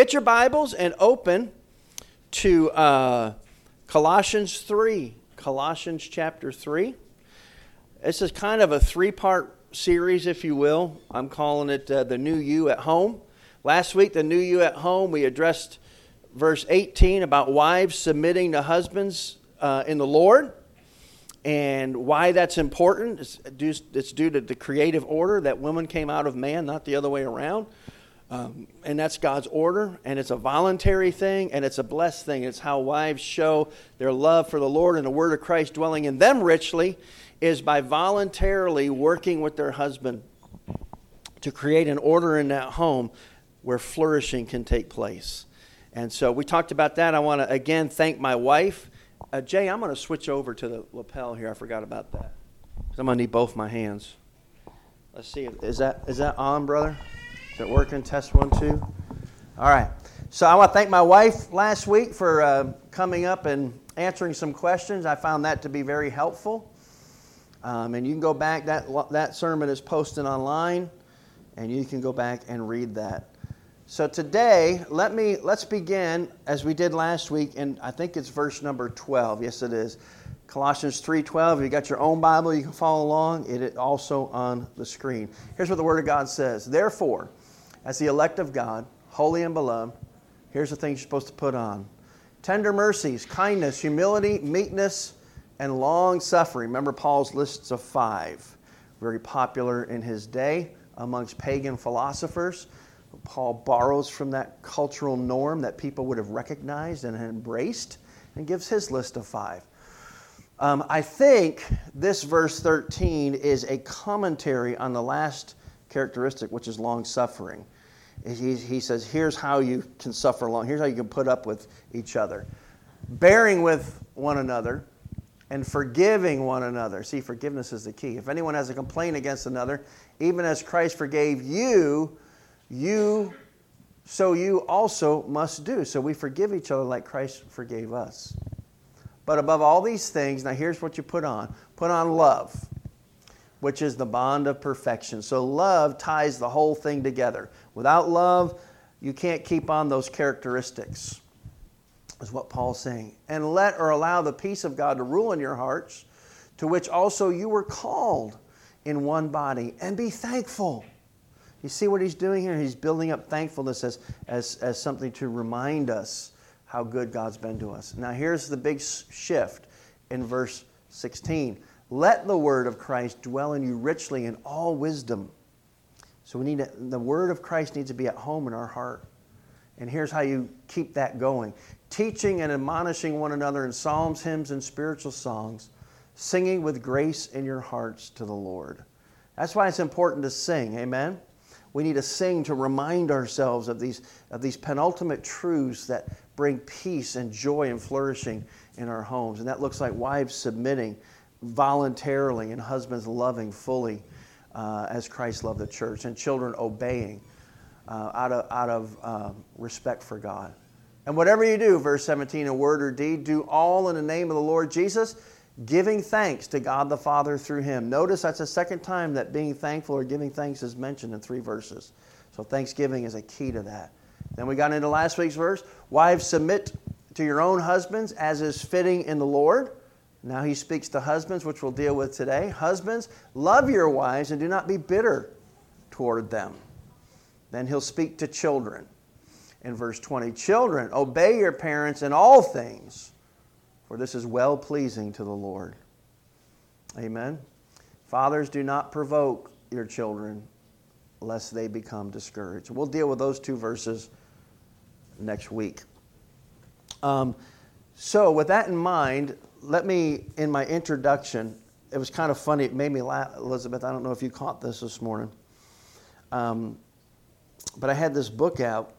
Get your Bibles and open to uh, Colossians 3. Colossians chapter 3. This is kind of a three part series, if you will. I'm calling it uh, The New You at Home. Last week, The New You at Home, we addressed verse 18 about wives submitting to husbands uh, in the Lord and why that's important. It's due, it's due to the creative order that woman came out of man, not the other way around. Um, and that's God's order, and it's a voluntary thing, and it's a blessed thing. It's how wives show their love for the Lord and the word of Christ dwelling in them richly is by voluntarily working with their husband to create an order in that home where flourishing can take place. And so we talked about that. I want to again thank my wife. Uh, Jay, I'm going to switch over to the lapel here. I forgot about that. I'm going to need both my hands. Let's see. Is that is that on, brother? It working? Test one, two. All right. So I want to thank my wife last week for uh, coming up and answering some questions. I found that to be very helpful. Um, and you can go back. That that sermon is posted online, and you can go back and read that. So today, let me let's begin as we did last week, and I think it's verse number 12. Yes, it is. Colossians 3:12. If you got your own Bible, you can follow along. It is also on the screen. Here's what the Word of God says. Therefore, as the elect of God, holy and beloved, here's the things you're supposed to put on tender mercies, kindness, humility, meekness, and long suffering. Remember Paul's lists of five, very popular in his day amongst pagan philosophers. Paul borrows from that cultural norm that people would have recognized and embraced and gives his list of five. Um, I think this verse 13 is a commentary on the last characteristic, which is long suffering. He, he says, here's how you can suffer long, here's how you can put up with each other. Bearing with one another and forgiving one another. See, forgiveness is the key. If anyone has a complaint against another, even as Christ forgave you, you so you also must do. So we forgive each other like Christ forgave us. But above all these things, now here's what you put on put on love which is the bond of perfection. So love ties the whole thing together. Without love, you can't keep on those characteristics, is what Paul's saying. And let or allow the peace of God to rule in your hearts, to which also you were called in one body, and be thankful. You see what he's doing here? He's building up thankfulness as, as, as something to remind us how good God's been to us. Now, here's the big shift in verse 16. Let the word of Christ dwell in you richly in all wisdom. So we need to, the word of Christ needs to be at home in our heart. And here's how you keep that going. Teaching and admonishing one another in psalms, hymns, and spiritual songs, singing with grace in your hearts to the Lord. That's why it's important to sing. Amen. We need to sing to remind ourselves of these, of these penultimate truths that bring peace and joy and flourishing in our homes. And that looks like wives submitting voluntarily and husbands loving fully uh, as Christ loved the church, and children obeying uh, out of, out of uh, respect for God. And whatever you do, verse 17, in word or deed, do all in the name of the Lord Jesus, giving thanks to God the Father through him. Notice that's the second time that being thankful or giving thanks is mentioned in three verses. So thanksgiving is a key to that. Then we got into last week's verse. Wives, submit to your own husbands as is fitting in the Lord. Now he speaks to husbands, which we'll deal with today. Husbands, love your wives and do not be bitter toward them. Then he'll speak to children. In verse 20, children, obey your parents in all things, for this is well pleasing to the Lord. Amen. Fathers, do not provoke your children lest they become discouraged. We'll deal with those two verses next week. Um, so, with that in mind, let me, in my introduction, it was kind of funny. It made me laugh, Elizabeth. I don't know if you caught this this morning. Um, but I had this book out.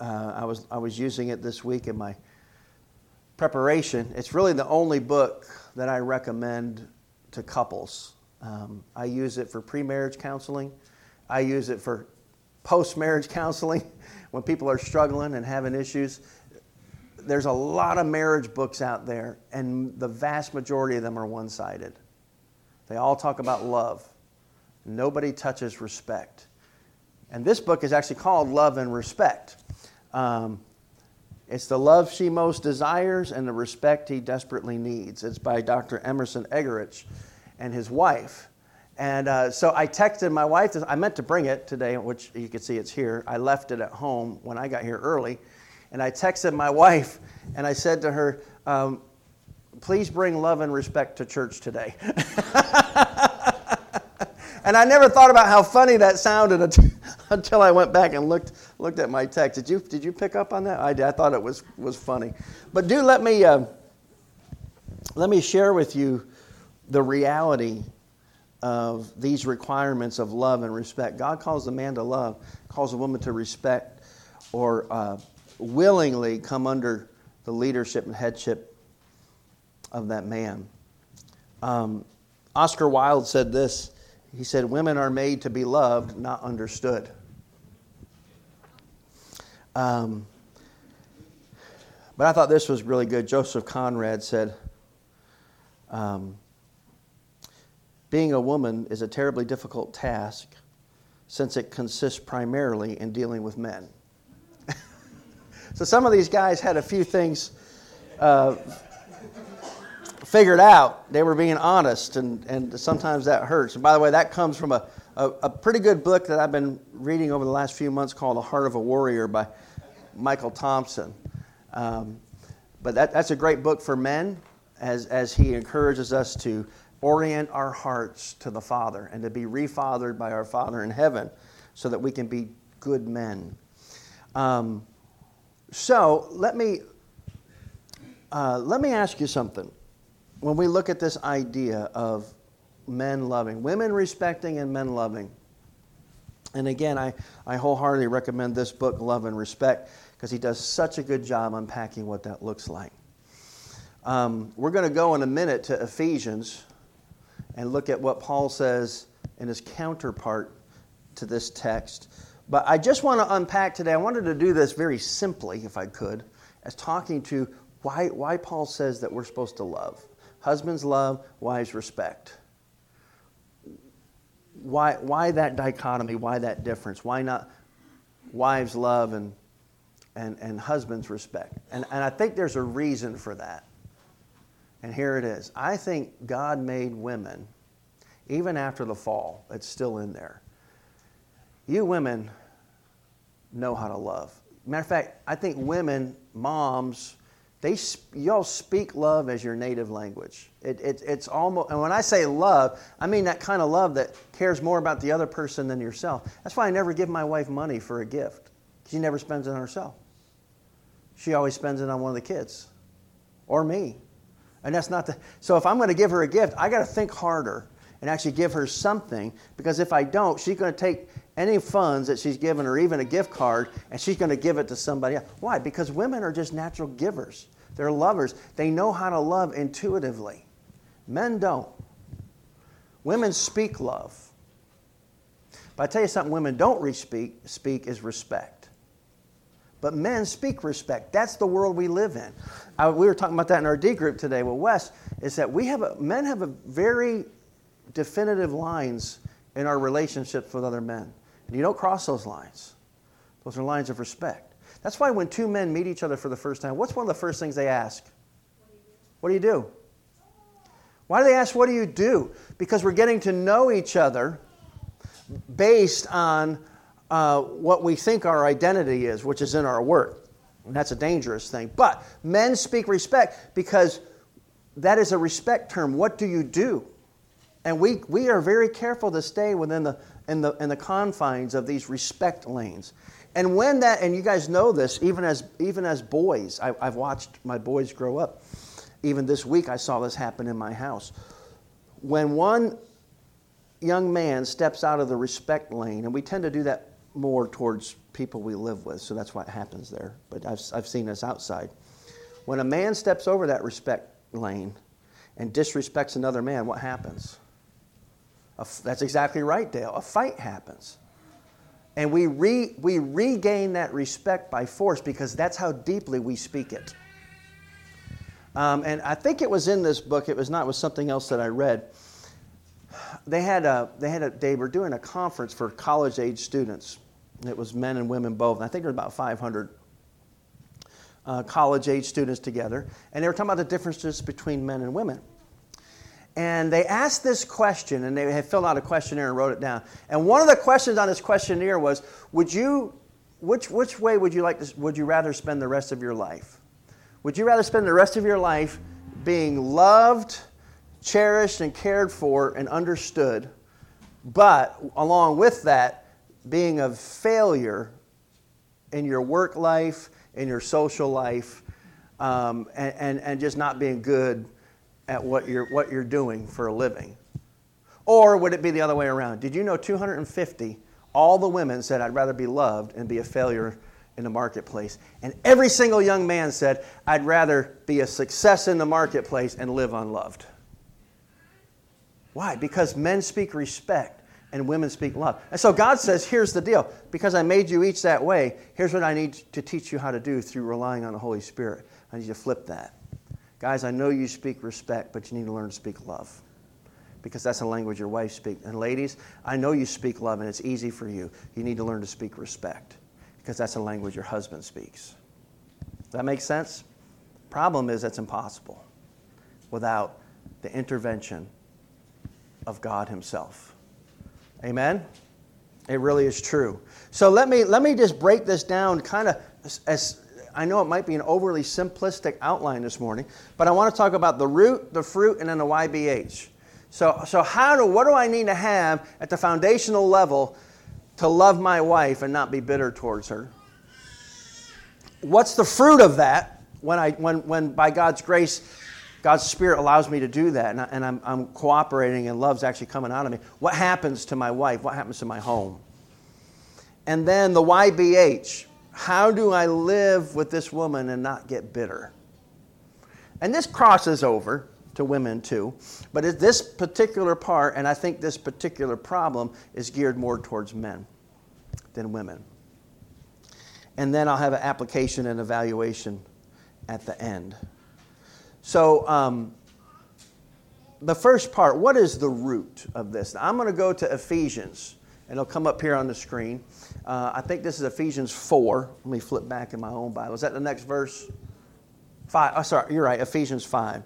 Uh, I, was, I was using it this week in my preparation. It's really the only book that I recommend to couples. Um, I use it for pre marriage counseling, I use it for post marriage counseling when people are struggling and having issues there's a lot of marriage books out there, and the vast majority of them are one sided. They all talk about love. Nobody touches respect. And this book is actually called Love and Respect. Um, it's the love she most desires and the respect he desperately needs. It's by Dr. Emerson Eggerichs and his wife. And uh, so I texted my wife. I meant to bring it today, which you can see it's here. I left it at home when I got here early. And I texted my wife and I said to her, um, please bring love and respect to church today. and I never thought about how funny that sounded until I went back and looked looked at my text. Did you did you pick up on that? I did. I thought it was was funny. But do let me uh, let me share with you the reality of these requirements of love and respect. God calls a man to love, calls a woman to respect, or uh, willingly come under the leadership and headship of that man. Um, Oscar Wilde said this. He said, Women are made to be loved, not understood. Um, but I thought this was really good. Joseph Conrad said, um, Being a woman is a terribly difficult task since it consists primarily in dealing with men. So some of these guys had a few things uh, figured out. They were being honest, and, and sometimes that hurts. And by the way, that comes from a, a, a pretty good book that I've been reading over the last few months called The Heart of a Warrior by Michael Thompson. Um, but that, that's a great book for men as, as he encourages us to orient our hearts to the Father and to be refathered by our Father in heaven so that we can be good men. Um, so let me, uh, let me ask you something when we look at this idea of men loving, women respecting and men loving, and again, I, I wholeheartedly recommend this book, Love and Respect, because he does such a good job unpacking what that looks like. Um, we're going to go in a minute to Ephesians and look at what Paul says in his counterpart to this text. But I just want to unpack today, I wanted to do this very simply, if I could, as talking to why, why Paul says that we're supposed to love. Husbands love, wives respect. Why, why that dichotomy? Why that difference? Why not wives love and, and, and husbands respect? And, and I think there's a reason for that. And here it is. I think God made women, even after the fall, it's still in there. You women know how to love. Matter of fact, I think women, moms, they, y'all speak love as your native language. It, it, it's almost, and when I say love, I mean that kind of love that cares more about the other person than yourself. That's why I never give my wife money for a gift. She never spends it on herself. She always spends it on one of the kids or me. And that's not the, so if I'm going to give her a gift, I got to think harder and actually give her something because if I don't, she's going to take any funds that she's given or even a gift card and she's going to give it to somebody else. Why? Because women are just natural givers. They're lovers. They know how to love intuitively. Men don't. Women speak love. But I tell you something women don't speak, speak is respect. But men speak respect. That's the world we live in. I, we were talking about that in our D group today with Wes, is that we have a, men have a very definitive lines in our relationships with other men. And you don't cross those lines. Those are lines of respect. That's why when two men meet each other for the first time, what's one of the first things they ask? What do you do? Why do they ask, What do you do? Because we're getting to know each other based on uh, what we think our identity is, which is in our work. And that's a dangerous thing. But men speak respect because that is a respect term. What do you do? And we, we are very careful to stay within the, in the, in the confines of these respect lanes. And when that, and you guys know this, even as, even as boys, I, I've watched my boys grow up. Even this week, I saw this happen in my house. When one young man steps out of the respect lane, and we tend to do that more towards people we live with, so that's what happens there. But I've, I've seen this outside. When a man steps over that respect lane and disrespects another man, what happens? That's exactly right, Dale. A fight happens. And we, re, we regain that respect by force because that's how deeply we speak it. Um, and I think it was in this book, it was not, it was something else that I read. They had a, they had a, they were doing a conference for college age students. It was men and women both. And I think there were about 500 uh, college age students together, and they were talking about the differences between men and women. And they asked this question, and they had filled out a questionnaire and wrote it down. And one of the questions on this questionnaire was, "Would you, which which way would you like to? Would you rather spend the rest of your life? Would you rather spend the rest of your life being loved, cherished, and cared for, and understood, but along with that, being a failure in your work life, in your social life, um, and, and, and just not being good at what you're, what you're doing for a living? Or would it be the other way around? Did you know 250, all the women said, I'd rather be loved and be a failure in the marketplace. And every single young man said, I'd rather be a success in the marketplace and live unloved. Why? Because men speak respect and women speak love. And so God says, here's the deal. Because I made you each that way, here's what I need to teach you how to do through relying on the Holy Spirit. I need you to flip that. Guys, I know you speak respect, but you need to learn to speak love. Because that's the language your wife speaks. And ladies, I know you speak love and it's easy for you. You need to learn to speak respect. Because that's the language your husband speaks. Does that make sense? Problem is that's impossible without the intervention of God Himself. Amen? It really is true. So let me, let me just break this down kind of as, I know it might be an overly simplistic outline this morning, but I want to talk about the root, the fruit, and then the YBH. So, so how do, what do I need to have at the foundational level to love my wife and not be bitter towards her? What's the fruit of that when, I, when, when by God's grace, God's Spirit allows me to do that and, I, and I'm, I'm cooperating and love's actually coming out of me? What happens to my wife? What happens to my home? And then the YBH. How do I live with this woman and not get bitter? And this crosses over to women too, but this particular part, and I think this particular problem, is geared more towards men than women. And then I'll have an application and evaluation at the end. So, um, the first part, what is the root of this? Now, I'm going to go to Ephesians, and it'll come up here on the screen. Uh, I think this is Ephesians 4. Let me flip back in my own Bible. Is that the next verse? Five. Oh, sorry, you're right, Ephesians 5.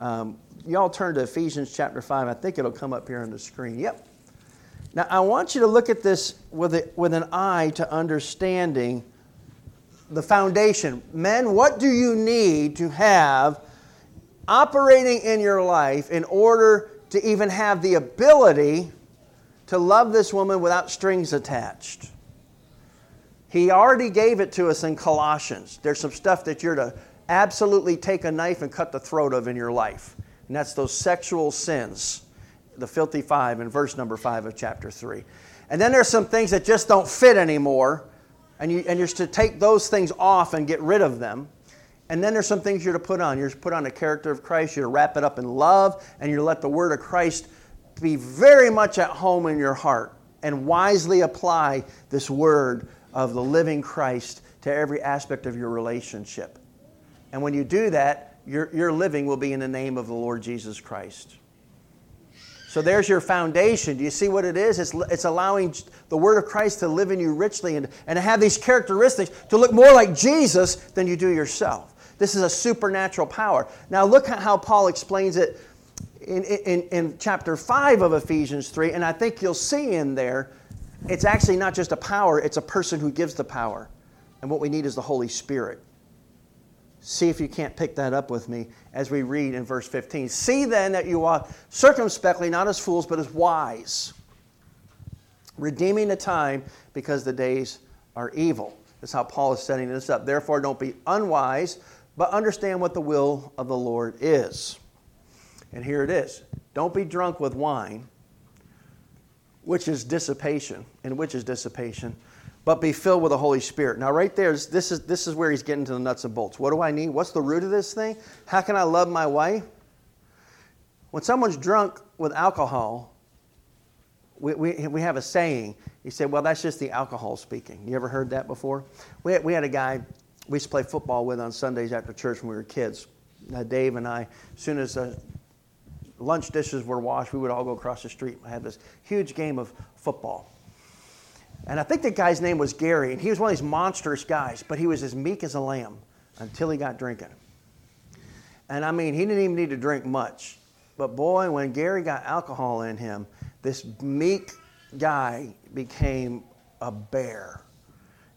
Um, y'all turn to Ephesians chapter 5. I think it'll come up here on the screen. Yep. Now, I want you to look at this with, a, with an eye to understanding the foundation. Men, what do you need to have operating in your life in order to even have the ability to love this woman without strings attached. He already gave it to us in Colossians. There's some stuff that you're to absolutely take a knife and cut the throat of in your life. And that's those sexual sins, the filthy five in verse number five of chapter three. And then there's some things that just don't fit anymore. And, you, and you're to take those things off and get rid of them. And then there's some things you're to put on. You're to put on the character of Christ. You're to wrap it up in love. And you're to let the word of Christ be very much at home in your heart and wisely apply this word of the living Christ to every aspect of your relationship. And when you do that, your, your living will be in the name of the Lord Jesus Christ. So there's your foundation. Do you see what it is? It's, it's allowing the Word of Christ to live in you richly and, and to have these characteristics to look more like Jesus than you do yourself. This is a supernatural power. Now, look at how Paul explains it in, in, in chapter 5 of Ephesians 3, and I think you'll see in there, it's actually not just a power, it's a person who gives the power. And what we need is the Holy Spirit. See if you can't pick that up with me as we read in verse 15. See then that you are circumspectly, not as fools, but as wise, redeeming the time because the days are evil. That's how Paul is setting this up. Therefore, don't be unwise, but understand what the will of the Lord is. And here it is Don't be drunk with wine, which is dissipation, and which is dissipation, but be filled with the Holy Spirit. Now, right there, this is, this is where he's getting to the nuts and bolts. What do I need? What's the root of this thing? How can I love my wife? When someone's drunk with alcohol, we, we, we have a saying. He said, Well, that's just the alcohol speaking. You ever heard that before? We had, we had a guy we used to play football with on Sundays after church when we were kids. Dave and I, as soon as uh, lunch dishes were washed, we would all go across the street and have this huge game of football. And I think the guy's name was Gary, and he was one of these monstrous guys, but he was as meek as a lamb until he got drinking. And I mean, he didn't even need to drink much. But boy, when Gary got alcohol in him, this meek guy became a bear.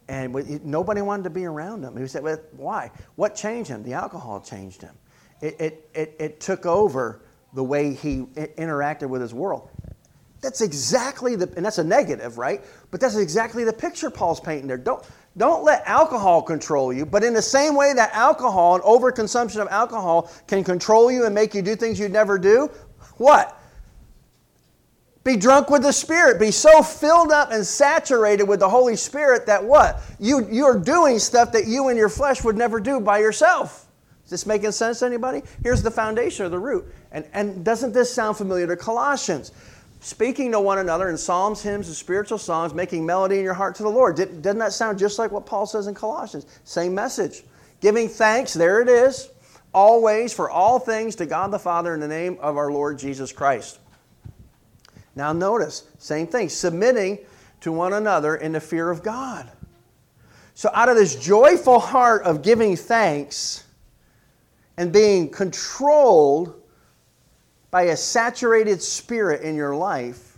And nobody wanted to be around him. He said, well, why? What changed him? The alcohol changed him. It, it, it, it took over the way he interacted with his world. That's exactly the, and that's a negative, right? But that's exactly the picture Paul's painting there. Don't, don't let alcohol control you, but in the same way that alcohol and overconsumption of alcohol can control you and make you do things you'd never do, what? Be drunk with the Spirit. Be so filled up and saturated with the Holy Spirit that what? You, you're doing stuff that you and your flesh would never do by yourself. Is this making sense to anybody? Here's the foundation of the root. And, and doesn't this sound familiar to Colossians? Speaking to one another in psalms, hymns, and spiritual songs, making melody in your heart to the Lord. Doesn't that sound just like what Paul says in Colossians? Same message. Giving thanks, there it is, always for all things to God the Father in the name of our Lord Jesus Christ. Now, notice, same thing, submitting to one another in the fear of God. So, out of this joyful heart of giving thanks and being controlled by a saturated spirit in your life,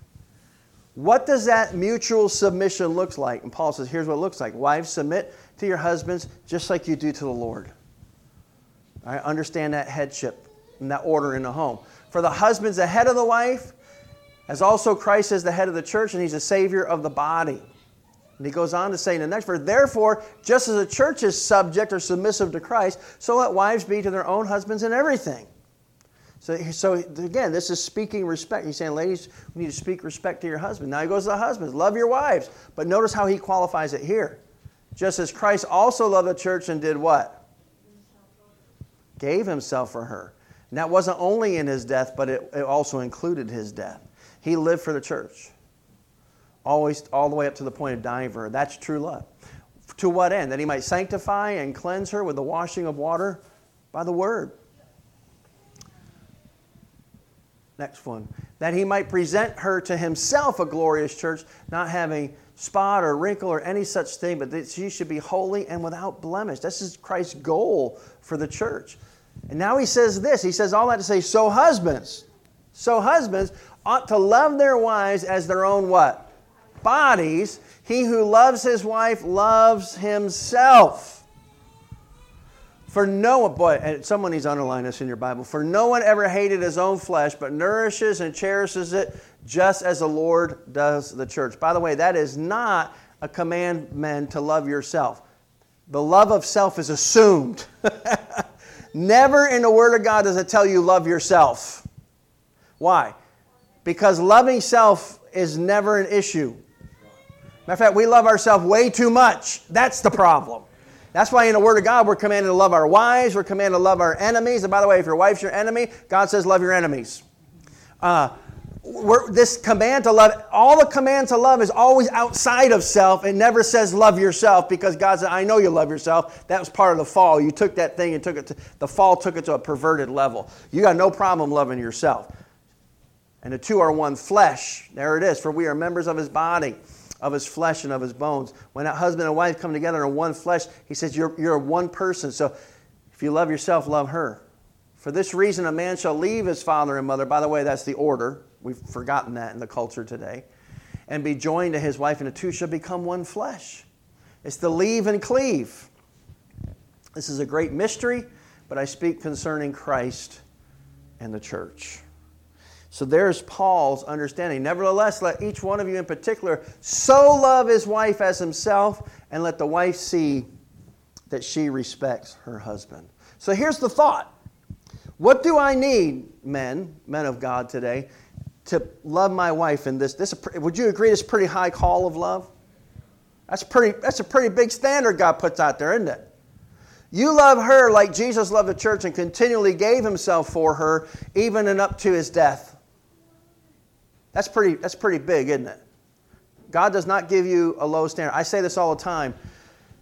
what does that mutual submission look like? And Paul says, here's what it looks like. Wives, submit to your husbands just like you do to the Lord. I understand that headship and that order in the home. For the husband's the head of the wife, as also Christ is the head of the church, and he's the Savior of the body. And he goes on to say in the next verse, Therefore, just as the church is subject or submissive to Christ, so let wives be to their own husbands in everything. So, so again, this is speaking respect. He's saying, ladies, we need to speak respect to your husband. Now he goes to the husbands, love your wives. But notice how he qualifies it here. Just as Christ also loved the church and did what? Gave himself for her. And that wasn't only in his death, but it, it also included his death. He lived for the church, always all the way up to the point of dying for her. That's true love. To what end? That he might sanctify and cleanse her with the washing of water by the word. Next one. That he might present her to himself a glorious church, not having spot or wrinkle or any such thing, but that she should be holy and without blemish. This is Christ's goal for the church. And now he says this. He says all that to say, so husbands, so husbands ought to love their wives as their own what? Bodies. He who loves his wife loves himself. For no one, boy, someone needs to underline this in your Bible. For no one ever hated his own flesh, but nourishes and cherishes it just as the Lord does the church. By the way, that is not a commandment to love yourself. The love of self is assumed. Never in the Word of God does it tell you love yourself. Why? because loving self is never an issue. Matter of fact, we love ourselves way too much. That's the problem. That's why in the Word of God, we're commanded to love our wives, we're commanded to love our enemies. And by the way, if your wife's your enemy, God says love your enemies. Uh, this command to love, all the command to love is always outside of self. It never says love yourself because God said, I know you love yourself. That was part of the fall. You took that thing and took it to, the fall took it to a perverted level. You got no problem loving yourself and the two are one flesh. There it is. For we are members of his body, of his flesh, and of his bones. When a husband and wife come together in one flesh, he says, You're, you're one person. So if you love yourself, love her. For this reason, a man shall leave his father and mother. By the way, that's the order. We've forgotten that in the culture today. And be joined to his wife, and the two shall become one flesh. It's the leave and cleave. This is a great mystery, but I speak concerning Christ and the church. So there's Paul's understanding. Nevertheless, let each one of you in particular so love his wife as himself, and let the wife see that she respects her husband. So here's the thought What do I need, men, men of God today, to love my wife in this? this would you agree it's a pretty high call of love? That's, pretty, that's a pretty big standard God puts out there, isn't it? You love her like Jesus loved the church and continually gave himself for her, even and up to his death. That's pretty, that's pretty big, isn't it? God does not give you a low standard. I say this all the time,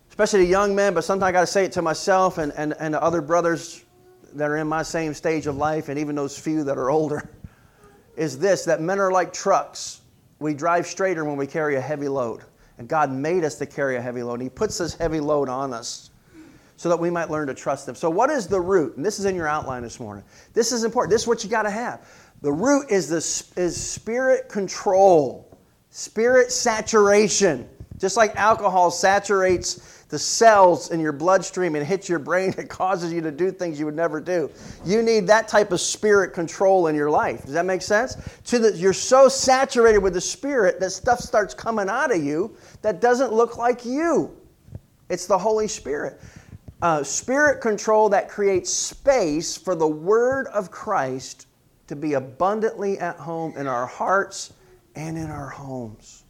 especially to young men, but sometimes I got to say it to myself and, and, and to other brothers that are in my same stage of life, and even those few that are older, is this that men are like trucks. We drive straighter when we carry a heavy load. And God made us to carry a heavy load. And He puts this heavy load on us so that we might learn to trust Him. So, what is the root? And this is in your outline this morning. This is important. This is what you got to have. The root is, the, is spirit control, spirit saturation. Just like alcohol saturates the cells in your bloodstream and hits your brain, it causes you to do things you would never do. You need that type of spirit control in your life. Does that make sense? So that you're so saturated with the spirit that stuff starts coming out of you that doesn't look like you. It's the Holy Spirit. Uh, spirit control that creates space for the Word of Christ to be abundantly at home in our hearts and in our homes.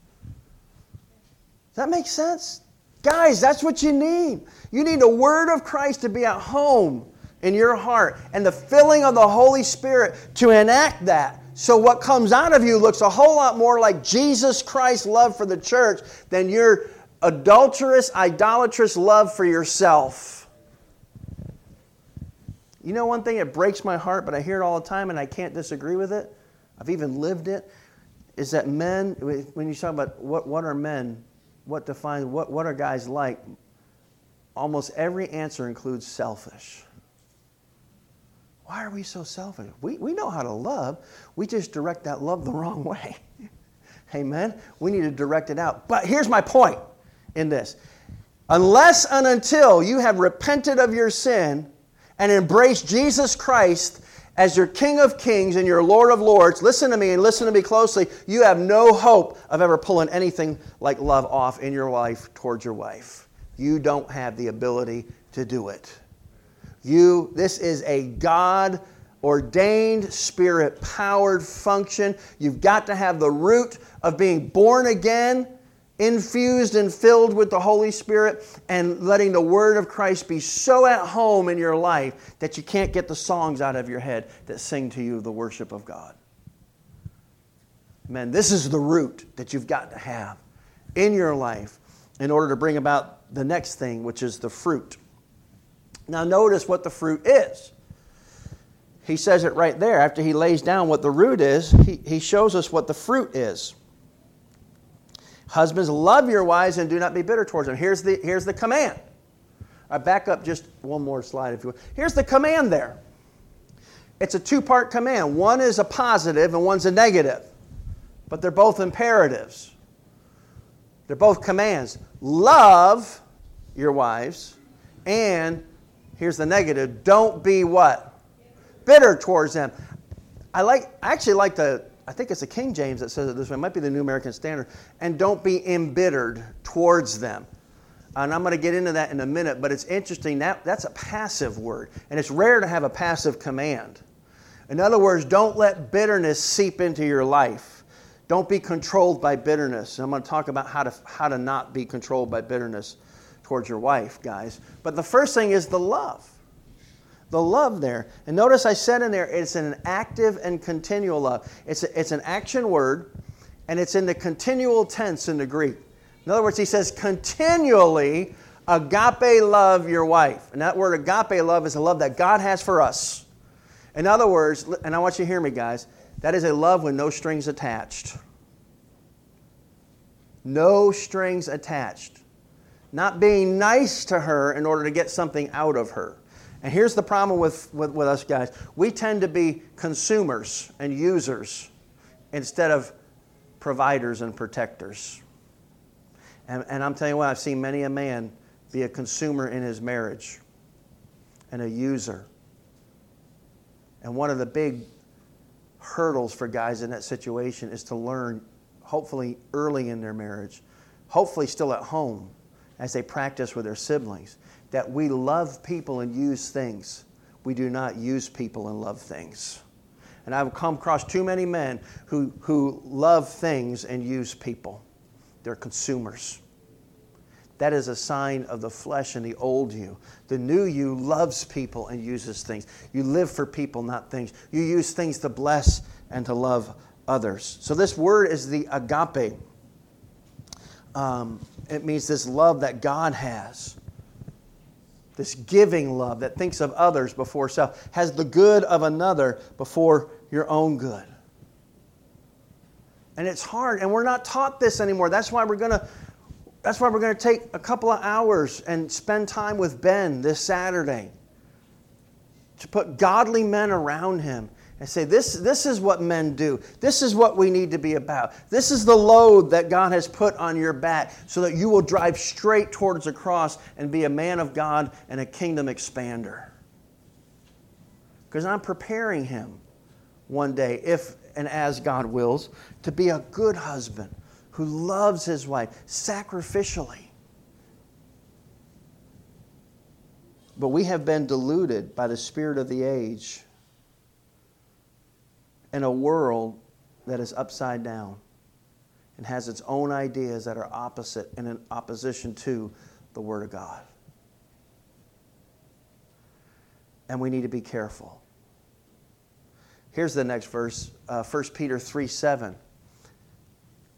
Does that make sense? Guys, that's what you need. You need the Word of Christ to be at home in your heart and the filling of the Holy Spirit to enact that. So, what comes out of you looks a whole lot more like Jesus Christ's love for the church than your adulterous, idolatrous love for yourself. You know, one thing that breaks my heart, but I hear it all the time and I can't disagree with it. I've even lived it. Is that men, when you talk about what, what are men, what defines what, what are guys like, almost every answer includes selfish. Why are we so selfish? We, we know how to love. We just direct that love the wrong way. Amen? We need to direct it out. But here's my point in this unless and until you have repented of your sin and embrace Jesus Christ as your King of Kings and your Lord of Lords, listen to me and listen to me closely. You have no hope of ever pulling anything like love off in your life towards your wife. You don't have the ability to do it. You, this is a God ordained, spirit powered function. You've got to have the root of being born again infused and filled with the Holy Spirit and letting the Word of Christ be so at home in your life that you can't get the songs out of your head that sing to you the worship of God. Man, this is the root that you've got to have in your life in order to bring about the next thing, which is the fruit. Now, notice what the fruit is. He says it right there. After he lays down what the root is, he, he shows us what the fruit is. Husbands, love your wives and do not be bitter towards them. Here's the, here's the command. I back up just one more slide, if you will. Here's the command there. It's a two part command. One is a positive and one's a negative, but they're both imperatives. They're both commands. Love your wives, and here's the negative don't be what? Bitter towards them. I like I actually like the I think it's the King James that says it this way. It might be the New American Standard. And don't be embittered towards them. And I'm going to get into that in a minute, but it's interesting. That, that's a passive word. And it's rare to have a passive command. In other words, don't let bitterness seep into your life. Don't be controlled by bitterness. I'm going to talk about how to, how to not be controlled by bitterness towards your wife, guys. But the first thing is the love the love there. And notice I said in there, it's an active and continual love. It's, a, it's an action word, and it's in the continual tense in the Greek. In other words, he says, continually agape love your wife. And that word agape love is a love that God has for us. In other words, and I want you to hear me, guys, that is a love with no strings attached. No strings attached. Not being nice to her in order to get something out of her. And here's the problem with, with, with, us guys we tend to be consumers and users instead of providers and protectors. And, and I'm telling you what, I've seen many a man be a consumer in his marriage and a user. And one of the big hurdles for guys in that situation is to learn, hopefully early in their marriage, hopefully still at home as they practice with their siblings, that we love people and use things. We do not use people and love things. And I've come across too many men who, who love things and use people. They're consumers. That is a sign of the flesh and the old you. The new you loves people and uses things. You live for people, not things. You use things to bless and to love others. So, this word is the agape. Um, it means this love that God has this giving love that thinks of others before self, has the good of another before your own good. And it's hard, and we're not taught this anymore. That's why we're going to That's why we're going to take a couple of hours and spend time with Ben this Saturday to put godly men around him and say, this, this is what men do. This is what we need to be about. This is the load that God has put on your back so that you will drive straight towards the cross and be a man of God and a kingdom expander. Because I'm preparing him one day, if and as God wills, to be a good husband who loves his wife sacrificially. But we have been deluded by the spirit of the age in a world that is upside down and has its own ideas that are opposite and in opposition to the Word of God. And we need to be careful. Here's the next verse uh, 1 Peter 3 7.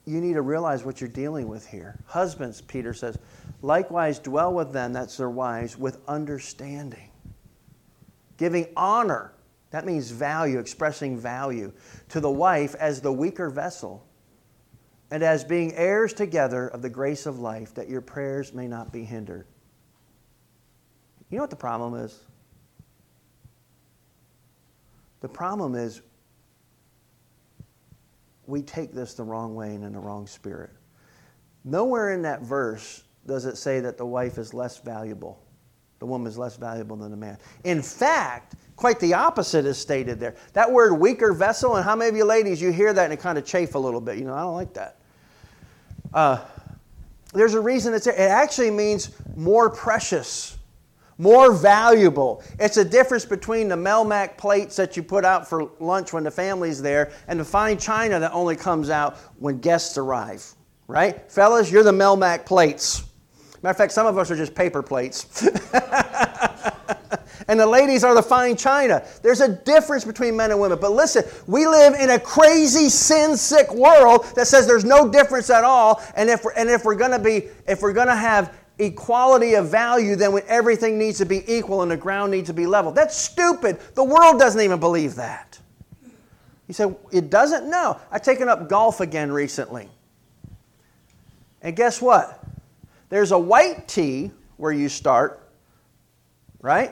You need to realize what you're dealing with here. Husbands, Peter says, likewise dwell with them, that's their wives, with understanding, giving honor that means value, expressing value to the wife as the weaker vessel and as being heirs together of the grace of life, that your prayers may not be hindered. You know what the problem is? The problem is we take this the wrong way and in the wrong spirit. Nowhere in that verse does it say that the wife is less valuable. The woman is less valuable than the man. In fact, Quite the opposite is stated there. That word weaker vessel, and how many of you ladies, you hear that and it kind of chafe a little bit? You know, I don't like that. Uh, there's a reason it's there. It actually means more precious, more valuable. It's a difference between the Melmac plates that you put out for lunch when the family's there and the fine china that only comes out when guests arrive. Right? Fellas, you're the Melmac plates. Matter of fact, some of us are just paper plates. and the ladies are the fine china. There's a difference between men and women. But listen, we live in a crazy sin sick world that says there's no difference at all. And if we're, and if we're going to be, if we're going to have equality of value, then everything needs to be equal and the ground needs to be level. That's stupid. The world doesn't even believe that. You say, it doesn't? No. I've taken up golf again recently. And guess what? There's a white tee where you start, right?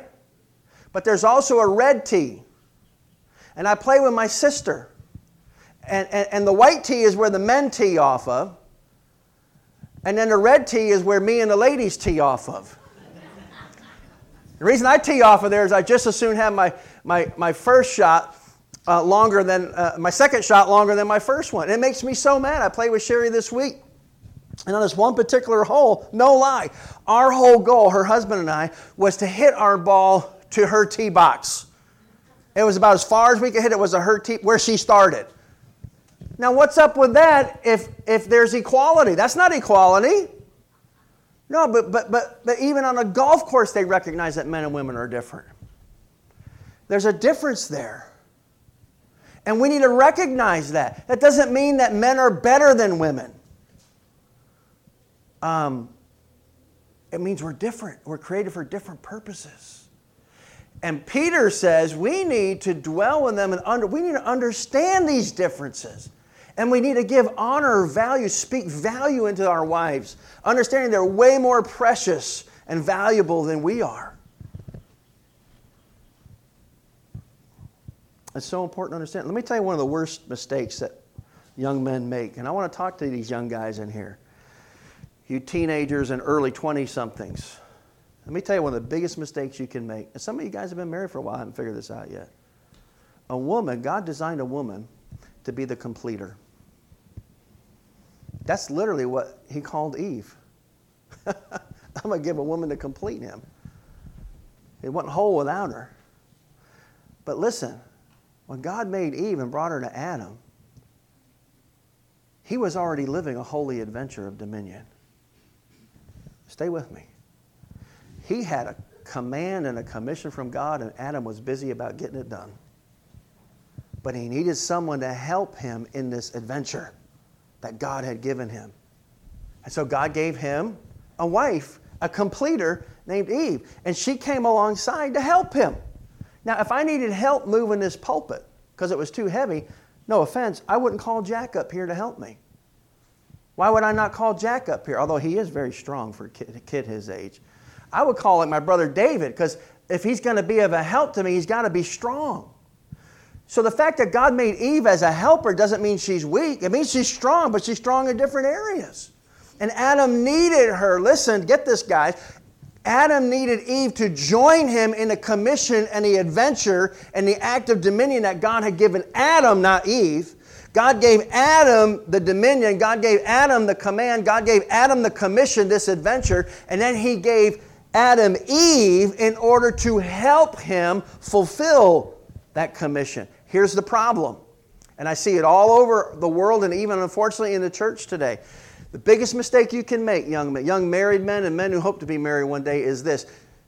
But there's also a red tee. And I play with my sister. And, and, and the white tee is where the men tee off of. And then the red tee is where me and the ladies tee off of. The reason I tee off of there is I just as soon have my, my, my first shot uh, longer than uh, my second shot longer than my first one. It makes me so mad. I played with Sherry this week. And on this one particular hole, no lie, our whole goal, her husband and I, was to hit our ball to her tee box. It was about as far as we could hit it was a her tee where she started. Now, what's up with that if, if there's equality? That's not equality. No, but, but, but, but even on a golf course, they recognize that men and women are different. There's a difference there. And we need to recognize that. That doesn't mean that men are better than women. Um, it means we're different. We're created for different purposes. And Peter says we need to dwell in them and under, we need to understand these differences. And we need to give honor, value, speak value into our wives, understanding they're way more precious and valuable than we are. It's so important to understand. Let me tell you one of the worst mistakes that young men make. And I want to talk to these young guys in here, you teenagers and early 20 somethings. Let me tell you one of the biggest mistakes you can make. And some of you guys have been married for a while, haven't figured this out yet. A woman, God designed a woman to be the completer. That's literally what he called Eve. I'm going to give a woman to complete him. He wasn't whole without her. But listen, when God made Eve and brought her to Adam, he was already living a holy adventure of dominion. Stay with me. He had a command and a commission from God, and Adam was busy about getting it done. But he needed someone to help him in this adventure that God had given him. And so God gave him a wife, a completer named Eve, and she came alongside to help him. Now, if I needed help moving this pulpit because it was too heavy, no offense, I wouldn't call Jack up here to help me. Why would I not call Jack up here? Although he is very strong for a kid, his age. I would call it my brother David because if he's going to be of a help to me, he's got to be strong. So the fact that God made Eve as a helper doesn't mean she's weak. It means she's strong, but she's strong in different areas. And Adam needed her. Listen, get this, guys. Adam needed Eve to join him in the commission and the adventure and the act of dominion that God had given Adam, not Eve. God gave Adam the dominion, God gave Adam the command, God gave Adam the commission, this adventure, and then he gave Adam Eve in order to help him fulfill that commission. Here's the problem, and I see it all over the world and even unfortunately in the church today. The biggest mistake you can make, young, young married men and men who hope to be married one day, is this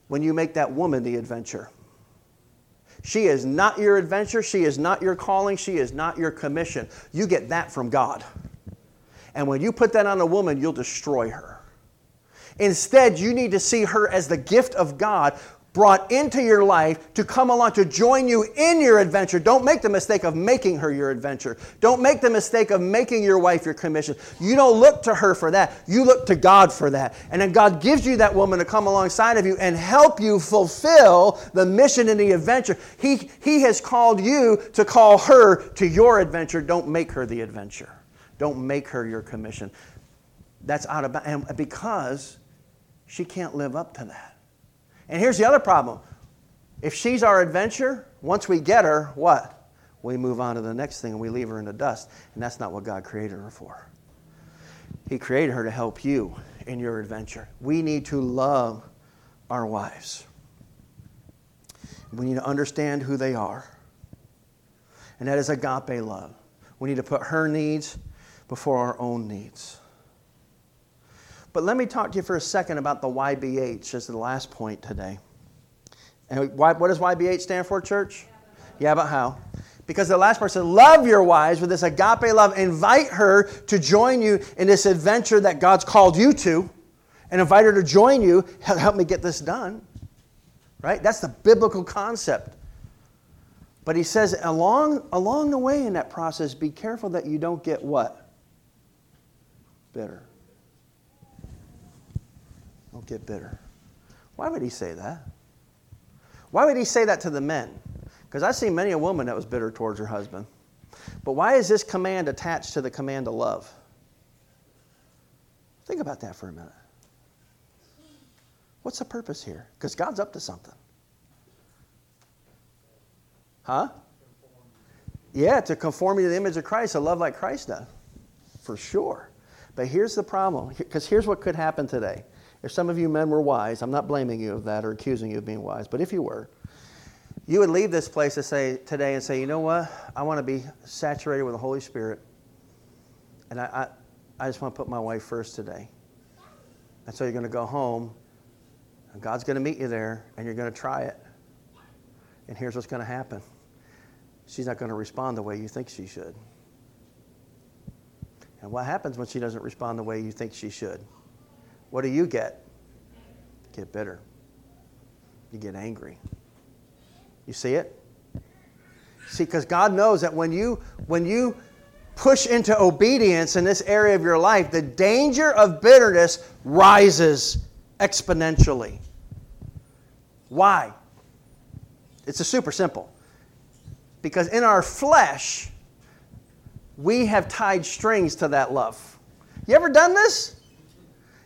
when you make that woman the adventure. She is not your adventure. She is not your calling. She is not your commission. You get that from God. And when you put that on a woman, you'll destroy her. Instead, you need to see her as the gift of God brought into your life to come along to join you in your adventure. Don't make the mistake of making her your adventure. Don't make the mistake of making your wife your commission. You don't look to her for that. You look to God for that. And then God gives you that woman to come alongside of you and help you fulfill the mission and the adventure. He, he has called you to call her to your adventure. Don't make her the adventure. Don't make her your commission. That's out of and because she can't live up to that. And here's the other problem if she's our adventure, once we get her, what? We move on to the next thing and we leave her in the dust. And that's not what God created her for. He created her to help you in your adventure. We need to love our wives. We need to understand who they are. And that is agape love. We need to put her needs before our own needs. But let me talk to you for a second about the YBH as the last point today. And what does YBH stand for, church? Yeah, but how? Because the last part says, love your wives with this agape love. Invite her to join you in this adventure that God's called you to, and invite her to join you. Help me get this done. Right? That's the biblical concept. But he says, along, along the way in that process, be careful that you don't get what? Bitter. Don't get bitter. Why would he say that? Why would he say that to the men? Because I see many a woman that was bitter towards her husband. But why is this command attached to the command to love? Think about that for a minute. What's the purpose here? Because God's up to something. Huh? Yeah, to conform you to the image of Christ, to love like Christ does. For sure. But here's the problem, because here's what could happen today. If some of you men were wise, I'm not blaming you of that or accusing you of being wise, but if you were, you would leave this place to say today and say, you know what? I want to be saturated with the Holy Spirit. And I, I, I just want to put my wife first today. And so you're going to go home, and God's going to meet you there, and you're going to try it. And here's what's going to happen she's not going to respond the way you think she should. And what happens when she doesn't respond the way you think she should? What do you get? Get bitter. You get angry. You see it? See, because God knows that when you when you push into obedience in this area of your life, the danger of bitterness rises exponentially. Why? It's a super simple. Because in our flesh, we have tied strings to that love. You ever done this?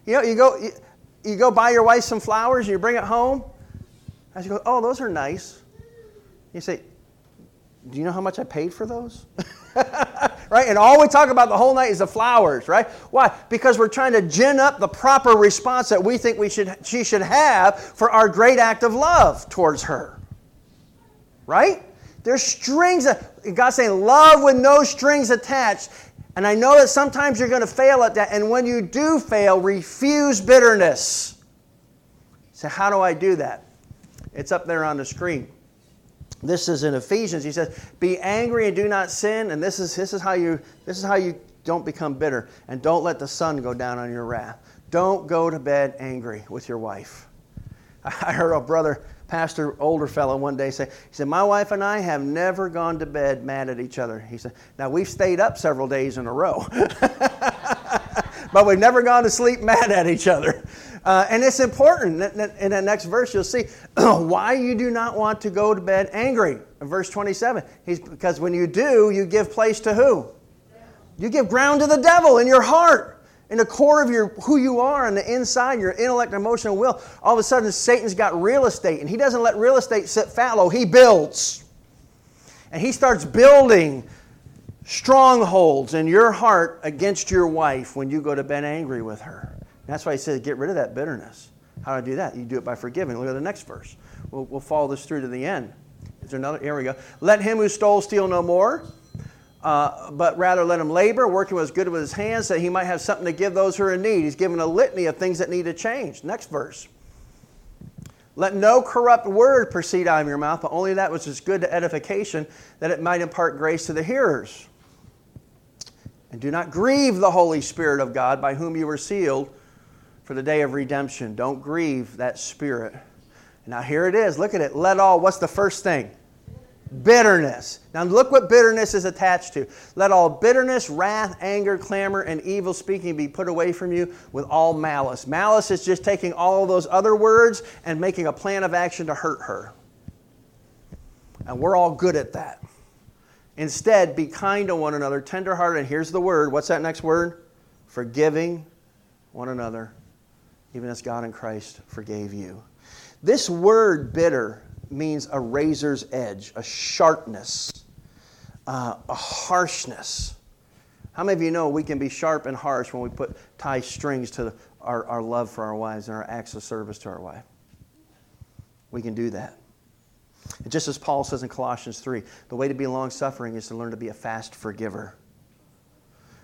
You know, you go, you, you go buy your wife some flowers and you bring it home. And she goes, Oh, those are nice. You say, Do you know how much I paid for those? right? And all we talk about the whole night is the flowers, right? Why? Because we're trying to gin up the proper response that we think we should, she should have for our great act of love towards her. Right? There's strings. God's saying, love with no strings attached. And I know that sometimes you're going to fail at that. And when you do fail, refuse bitterness. So, how do I do that? It's up there on the screen. This is in Ephesians. He says, "Be angry and do not sin." And this is this is how you this is how you don't become bitter. And don't let the sun go down on your wrath. Don't go to bed angry with your wife. I heard a brother pastor, older fellow, one day say, he said, My wife and I have never gone to bed mad at each other. He said, Now we've stayed up several days in a row. but we've never gone to sleep mad at each other. Uh, and it's important. In the next verse, you'll see why you do not want to go to bed angry. In verse 27, he's, because when you do, you give place to who? You give ground to the devil in your heart in the core of your who you are and the inside your intellect emotional will all of a sudden satan's got real estate and he doesn't let real estate sit fallow. He builds. And he starts building strongholds in your heart against your wife when you go to bed angry with her. That's why he says get rid of that bitterness. How do i do that? You do it by forgiving. Look at the next verse. We'll, we'll follow this through to the end. Is there another here we go. Let him who stole steal no more uh, but rather let him labor, working with as good with his hands, that he might have something to give those who are in need. He's given a litany of things that need to change. Next verse. Let no corrupt word proceed out of your mouth, but only that which is good to edification, that it might impart grace to the hearers. And do not grieve the Holy Spirit of God, by whom you were sealed for the day of redemption. Don't grieve that Spirit. Now here it is. Look at it. Let all, what's the first thing? Bitterness. Now look what bitterness is attached to. Let all bitterness, wrath, anger, clamor, and evil speaking be put away from you with all malice. Malice is just taking all those other words and making a plan of action to hurt her. And we're all good at that. Instead, be kind to one another, tenderhearted, and here's the word. What's that next word? Forgiving one another, even as God in Christ forgave you. This word bitter means a razor's edge, a sharpness, uh, a harshness. How many of you know we can be sharp and harsh when we put tie strings to our, our love for our wives and our acts of service to our wife? We can do that. And just as Paul says in Colossians 3, the way to be long suffering is to learn to be a fast forgiver.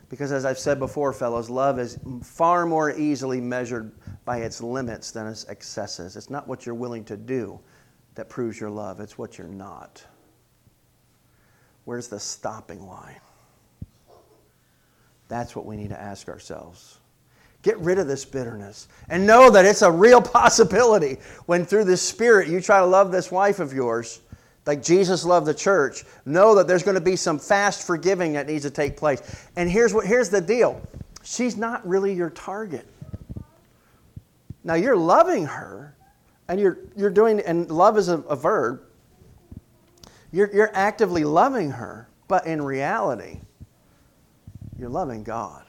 Because as I've said before, fellows, love is far more easily measured by its limits than its excesses. It's not what you're willing to do, that proves your love, it's what you're not. Where's the stopping line? That's what we need to ask ourselves. Get rid of this bitterness and know that it's a real possibility when through the Spirit you try to love this wife of yours like Jesus loved the church. Know that there's going to be some fast forgiving that needs to take place. And here's what here's the deal. She's not really your target. Now you're loving her, and you're, you're doing, and love is a, a verb, you're, you're actively loving her, but in reality, you're loving God.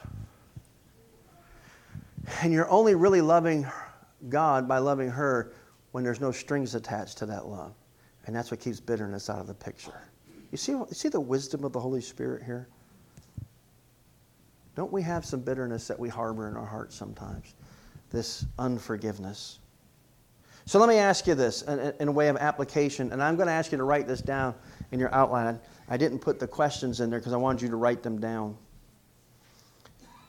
And you're only really loving God by loving her when there's no strings attached to that love. And that's what keeps bitterness out of the picture. You see, you see the wisdom of the Holy Spirit here? Don't we have some bitterness that we harbor in our hearts sometimes? This unforgiveness. So let me ask you this in, in a way of application, and I'm going to ask you to write this down in your outline. I didn't put the questions in there because I wanted you to write them down.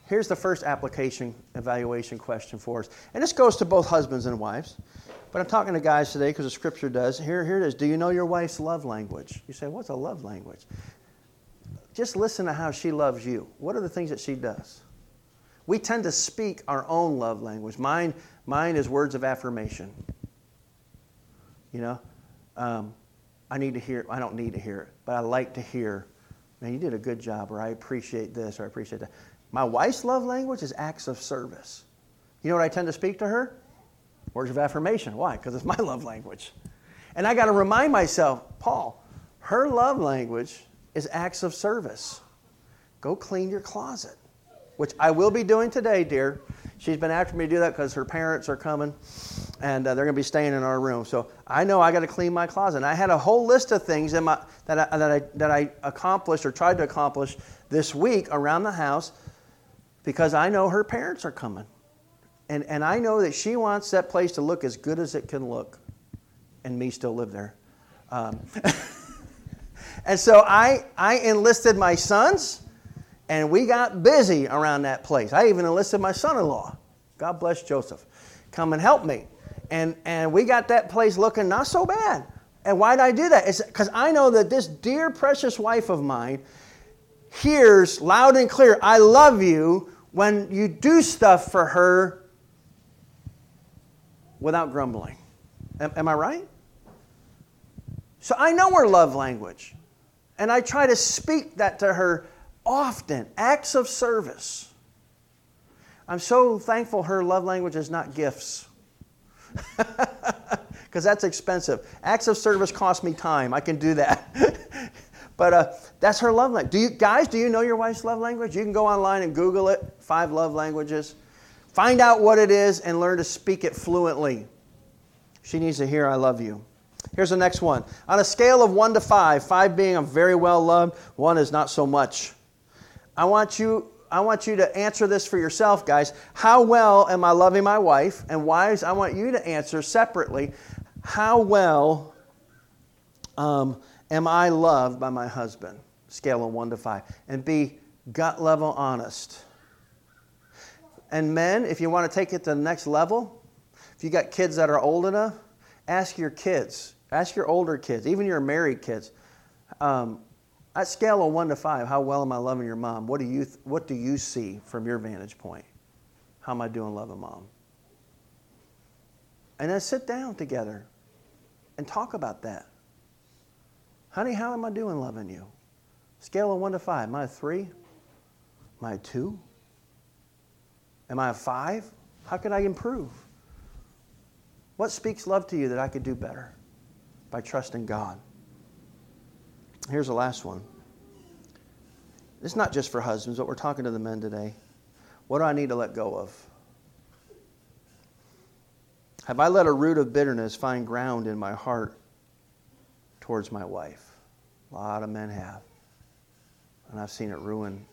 Here's the first application evaluation question for us. And this goes to both husbands and wives. But I'm talking to guys today because the scripture does. Here, here it is. Do you know your wife's love language? You say, What's a love language? Just listen to how she loves you. What are the things that she does? We tend to speak our own love language. Mine, mine is words of affirmation. You know, um, I need to hear. I don't need to hear it, but I like to hear. Man, you did a good job, or I appreciate this, or I appreciate that. My wife's love language is acts of service. You know what I tend to speak to her? Words of affirmation. Why? Because it's my love language. And I got to remind myself, Paul, her love language is acts of service. Go clean your closet, which I will be doing today, dear. She's been after me to do that because her parents are coming and uh, they're going to be staying in our room. So I know I got to clean my closet. And I had a whole list of things in my, that, I, that, I, that I accomplished or tried to accomplish this week around the house because I know her parents are coming. And, and I know that she wants that place to look as good as it can look, and me still live there. Um, and so I, I enlisted my sons, and we got busy around that place. I even enlisted my son in law. God bless Joseph. Come and help me and, and we got that place looking not so bad. And why did I do that? It's because I know that this dear, precious wife of mine hears loud and clear, I love you, when you do stuff for her without grumbling. Am, am I right? So I know her love language. And I try to speak that to her often acts of service. I'm so thankful her love language is not gifts. Because that's expensive. Acts of service cost me time. I can do that. but uh, that's her love language. Do you guys? Do you know your wife's love language? You can go online and Google it. Five love languages. Find out what it is and learn to speak it fluently. She needs to hear "I love you." Here's the next one. On a scale of one to five, five being I'm very well loved, one is not so much. I want you I want you to answer this for yourself, guys. How well am I loving my wife? And wives, I want you to answer separately. How well um, am I loved by my husband? Scale of one to five. And be gut level honest. And men, if you want to take it to the next level, if you got kids that are old enough, ask your kids, ask your older kids, even your married kids. Um, at scale of one to five, how well am I loving your mom? What do you, what do you see from your vantage point? How am I doing loving mom? And then sit down together and talk about that. Honey, how am I doing loving you? Scale of one to five. Am I a three? Am I a two? Am I a five? How could I improve? What speaks love to you that I could do better? By trusting God. Here's the last one. It's not just for husbands, but we're talking to the men today. What do I need to let go of? Have I let a root of bitterness find ground in my heart towards my wife? A lot of men have. And I've seen it ruin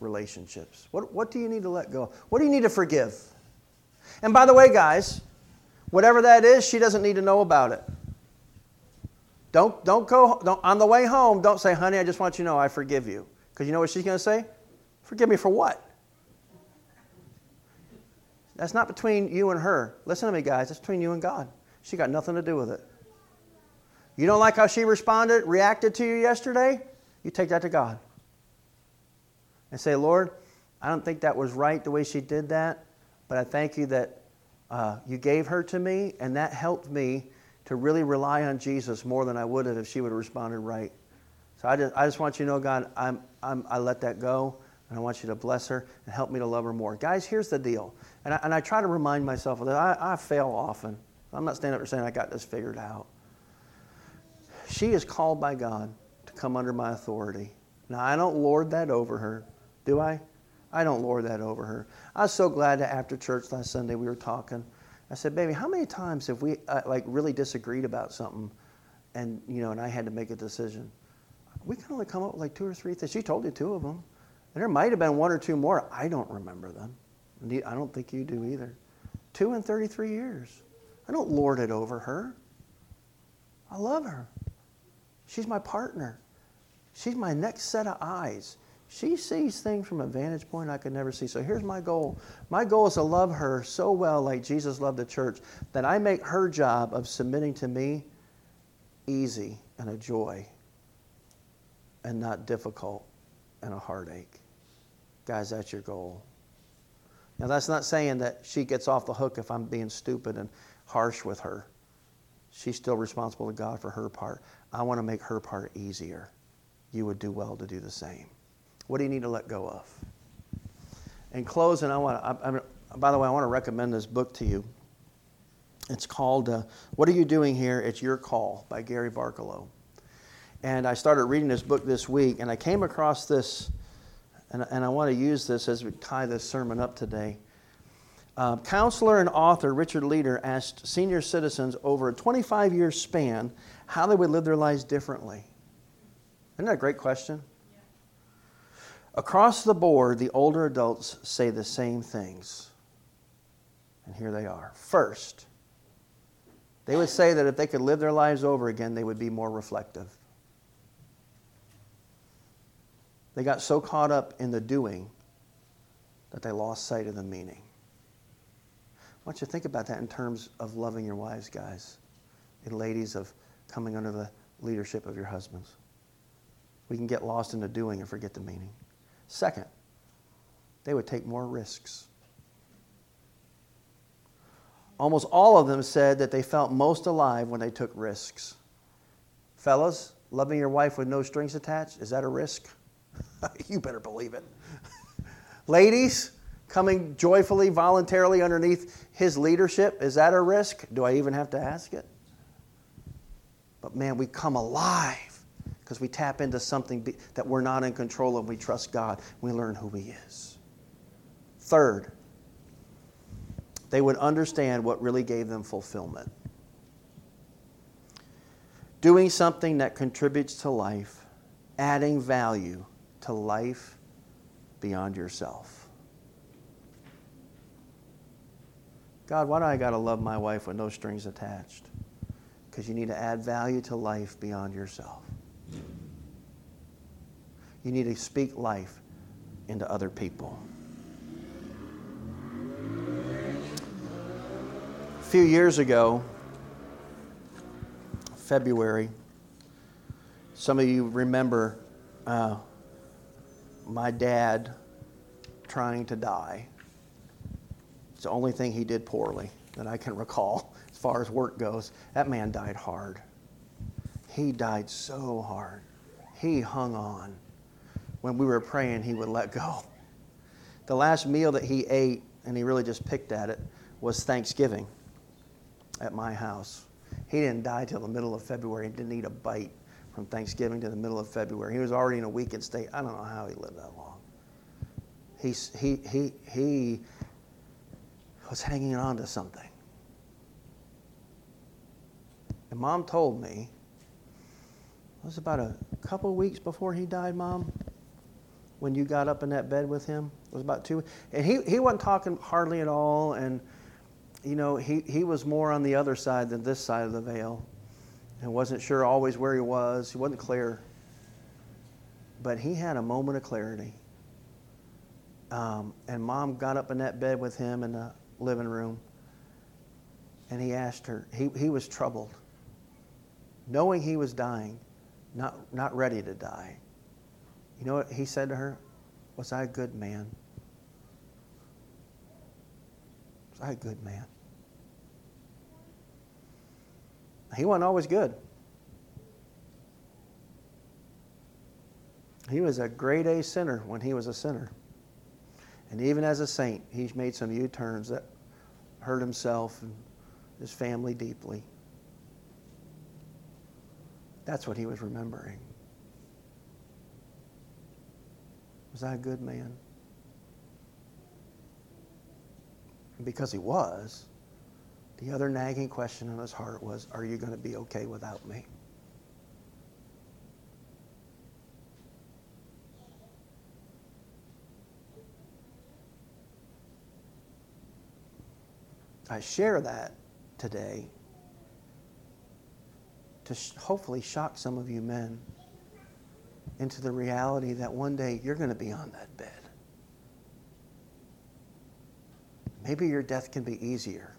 relationships. What, what do you need to let go? What do you need to forgive? And by the way, guys, whatever that is, she doesn't need to know about it. Don't, don't go, don't, on the way home, don't say, honey, I just want you to know I forgive you. Because you know what she's going to say? Forgive me for what? That's not between you and her. Listen to me, guys. That's between you and God. She got nothing to do with it. You don't like how she responded, reacted to you yesterday? You take that to God. And say, Lord, I don't think that was right the way she did that, but I thank you that uh, you gave her to me, and that helped me to really rely on Jesus more than I would have if she would have responded right. So I just, I just want you to know, God, I'm, I'm, I let that go, and I want you to bless her and help me to love her more. Guys, here's the deal. And I, and I try to remind myself of that. I, I fail often. I'm not standing up here saying I got this figured out. She is called by God to come under my authority. Now, I don't lord that over her, do I? I don't lord that over her. I was so glad that after church last Sunday we were talking I said, baby, how many times have we uh, like really disagreed about something, and you know, and I had to make a decision? We can only come up with like two or three things. She told you two of them, and there might have been one or two more. I don't remember them. I don't think you do either. Two in 33 years. I don't lord it over her. I love her. She's my partner. She's my next set of eyes. She sees things from a vantage point I could never see. So here's my goal. My goal is to love her so well, like Jesus loved the church, that I make her job of submitting to me easy and a joy and not difficult and a heartache. Guys, that's your goal. Now, that's not saying that she gets off the hook if I'm being stupid and harsh with her. She's still responsible to God for her part. I want to make her part easier. You would do well to do the same. What do you need to let go of? In closing, I want to, I, I, by the way, I want to recommend this book to you. It's called uh, What Are You Doing Here? It's Your Call by Gary Barkalow. And I started reading this book this week, and I came across this, and, and I want to use this as we tie this sermon up today. Uh, counselor and author Richard Leider asked senior citizens over a 25 year span how they would live their lives differently. Isn't that a great question? Across the board, the older adults say the same things. And here they are. First, they would say that if they could live their lives over again, they would be more reflective. They got so caught up in the doing that they lost sight of the meaning. I want you to think about that in terms of loving your wives, guys, and ladies of coming under the leadership of your husbands. We can get lost in the doing and forget the meaning. Second, they would take more risks. Almost all of them said that they felt most alive when they took risks. Fellas, loving your wife with no strings attached, is that a risk? you better believe it. Ladies, coming joyfully, voluntarily underneath his leadership, is that a risk? Do I even have to ask it? But man, we come alive because we tap into something that we're not in control of. We trust God. We learn who He is. Third, they would understand what really gave them fulfillment. Doing something that contributes to life, adding value to life beyond yourself. God, why do I got to love my wife with no strings attached? Because you need to add value to life beyond yourself. You need to speak life into other people. A few years ago, February, some of you remember uh, my dad trying to die. It's the only thing he did poorly that I can recall as far as work goes. That man died hard. He died so hard. He hung on when we were praying, he would let go. The last meal that he ate, and he really just picked at it, was Thanksgiving at my house. He didn't die till the middle of February. He didn't eat a bite from Thanksgiving to the middle of February. He was already in a weakened state. I don't know how he lived that long. He, he, he, he was hanging on to something. And mom told me, was about a couple weeks before he died, mom when you got up in that bed with him? It was about two. And he, he wasn't talking hardly at all. And, you know, he, he was more on the other side than this side of the veil and wasn't sure always where he was. He wasn't clear. But he had a moment of clarity. Um, and mom got up in that bed with him in the living room. And he asked her, he, he was troubled, knowing he was dying, not, not ready to die. You know what he said to her? Was I a good man? Was I a good man? He wasn't always good. He was a grade A sinner when he was a sinner. And even as a saint, he's made some U turns that hurt himself and his family deeply. That's what he was remembering. Was I a good man? And because he was, the other nagging question in his heart was, Are you going to be okay without me? I share that today to sh- hopefully shock some of you men into the reality that one day you're going to be on that bed. Maybe your death can be easier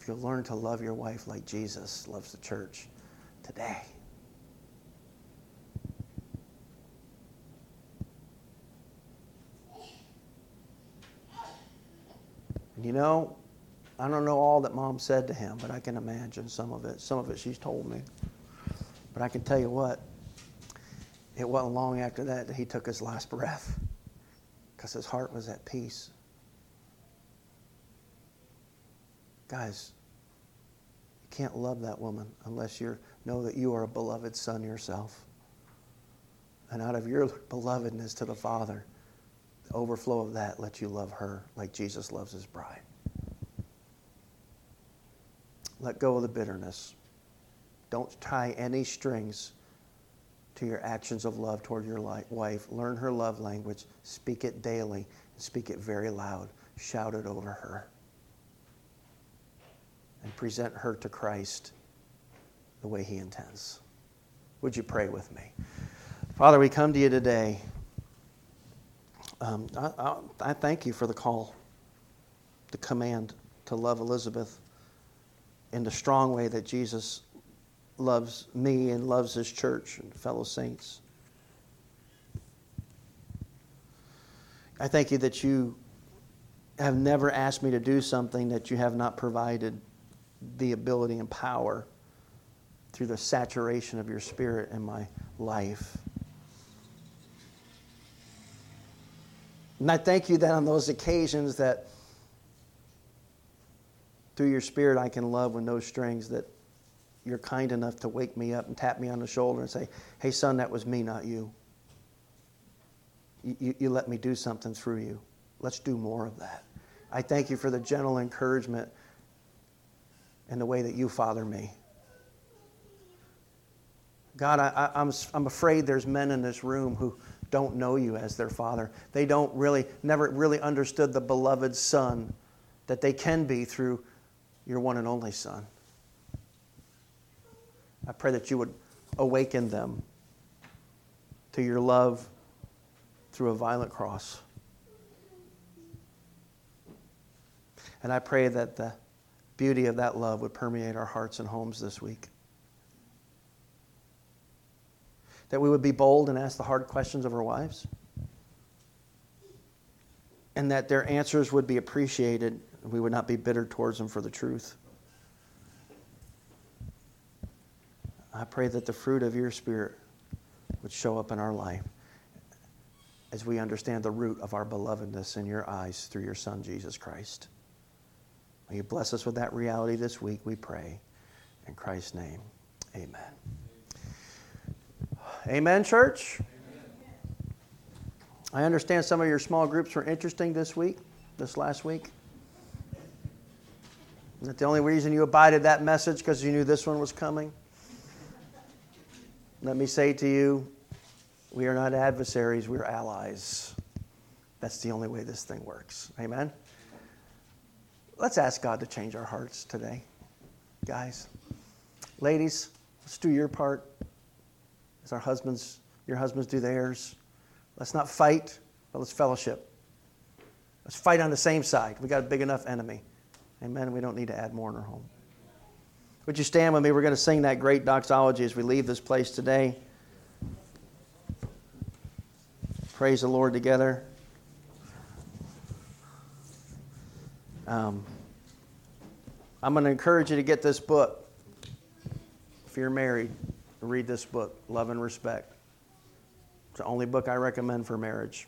if you'll learn to love your wife like Jesus loves the church today. And you know, I don't know all that mom said to him, but I can imagine some of it. Some of it she's told me. But I can tell you what, it wasn't long after that that he took his last breath because his heart was at peace. Guys, you can't love that woman unless you know that you are a beloved son yourself. And out of your belovedness to the Father, the overflow of that lets you love her like Jesus loves his bride. Let go of the bitterness. Don't tie any strings to your actions of love toward your wife. Learn her love language. Speak it daily. Speak it very loud. Shout it over her. And present her to Christ the way He intends. Would you pray with me? Father, we come to you today. Um, I, I, I thank you for the call, the command to love Elizabeth in the strong way that Jesus loves me and loves his church and fellow saints. I thank you that you have never asked me to do something that you have not provided the ability and power through the saturation of your spirit in my life. And I thank you that on those occasions that through your spirit I can love with no strings, that you're kind enough to wake me up and tap me on the shoulder and say, hey, son, that was me, not you. You, you, let me do something through you. Let's do more of that. I thank you for the gentle encouragement and the way that you father me. God, I, am I'm, I'm afraid there's men in this room who don't know you as their father. They don't really, never really understood the beloved son that they can be through your one and only son. I pray that you would awaken them to your love through a violent cross. And I pray that the beauty of that love would permeate our hearts and homes this week. That we would be bold and ask the hard questions of our wives. And that their answers would be appreciated and we would not be bitter towards them for the truth. I pray that the fruit of your Spirit would show up in our life as we understand the root of our belovedness in your eyes through your Son, Jesus Christ. May you bless us with that reality this week, we pray. In Christ's name, amen. Amen, church? I understand some of your small groups were interesting this week, this last week. The only reason you abided that message because you knew this one was coming? Let me say to you, we are not adversaries, we're allies. That's the only way this thing works. Amen? Let's ask God to change our hearts today, guys. Ladies, let's do your part as our husbands, your husbands do theirs. Let's not fight, but let's fellowship. Let's fight on the same side. We got a big enough enemy. Amen. We don't need to add more in our home. Would you stand with me? We're going to sing that great doxology as we leave this place today. Praise the Lord together. Um, I'm going to encourage you to get this book. If you're married, read this book, Love and Respect. It's the only book I recommend for marriage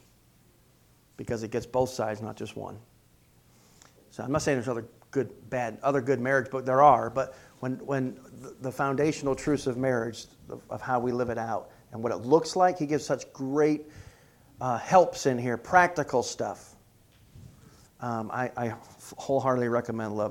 because it gets both sides, not just one. So I'm not saying there's other good, bad, other good marriage books. There are, but when, when the foundational truths of marriage, of, of, how we live it out, and what it looks like, he gives such great uh, helps in here, practical stuff. Um, I, I wholeheartedly recommend Love.